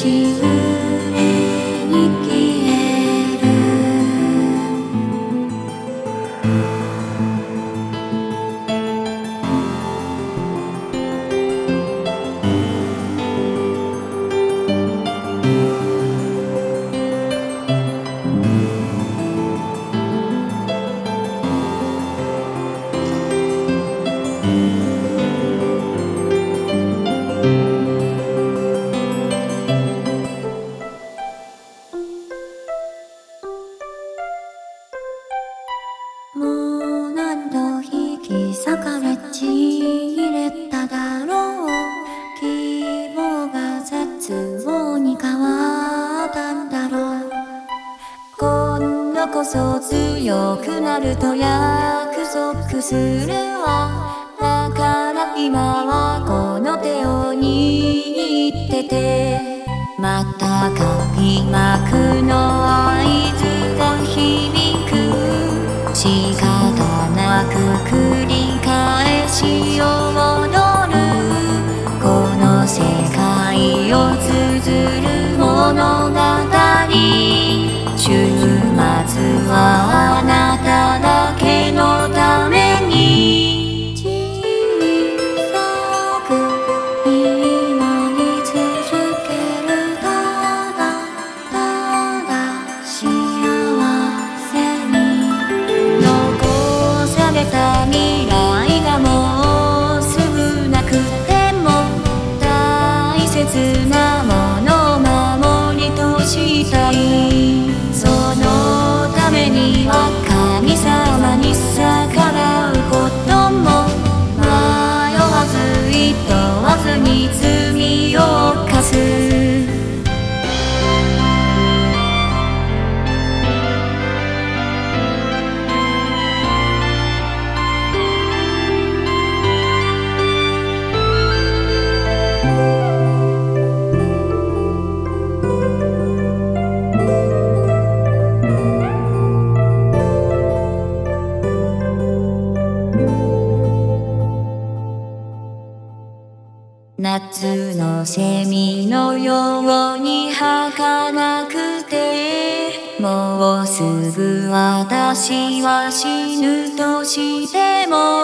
しぶもう何度引き裂かれちぎれただろう。希望が絶望に変わったんだろう今度こそ強くなると約束するわ。だから今はこの手を握ってて。また開幕の合図が響く仕方なく繰り返しを戻るこの世界を綴る物語。週末は夏のセミのように儚くてもうすぐ私は死ぬとしても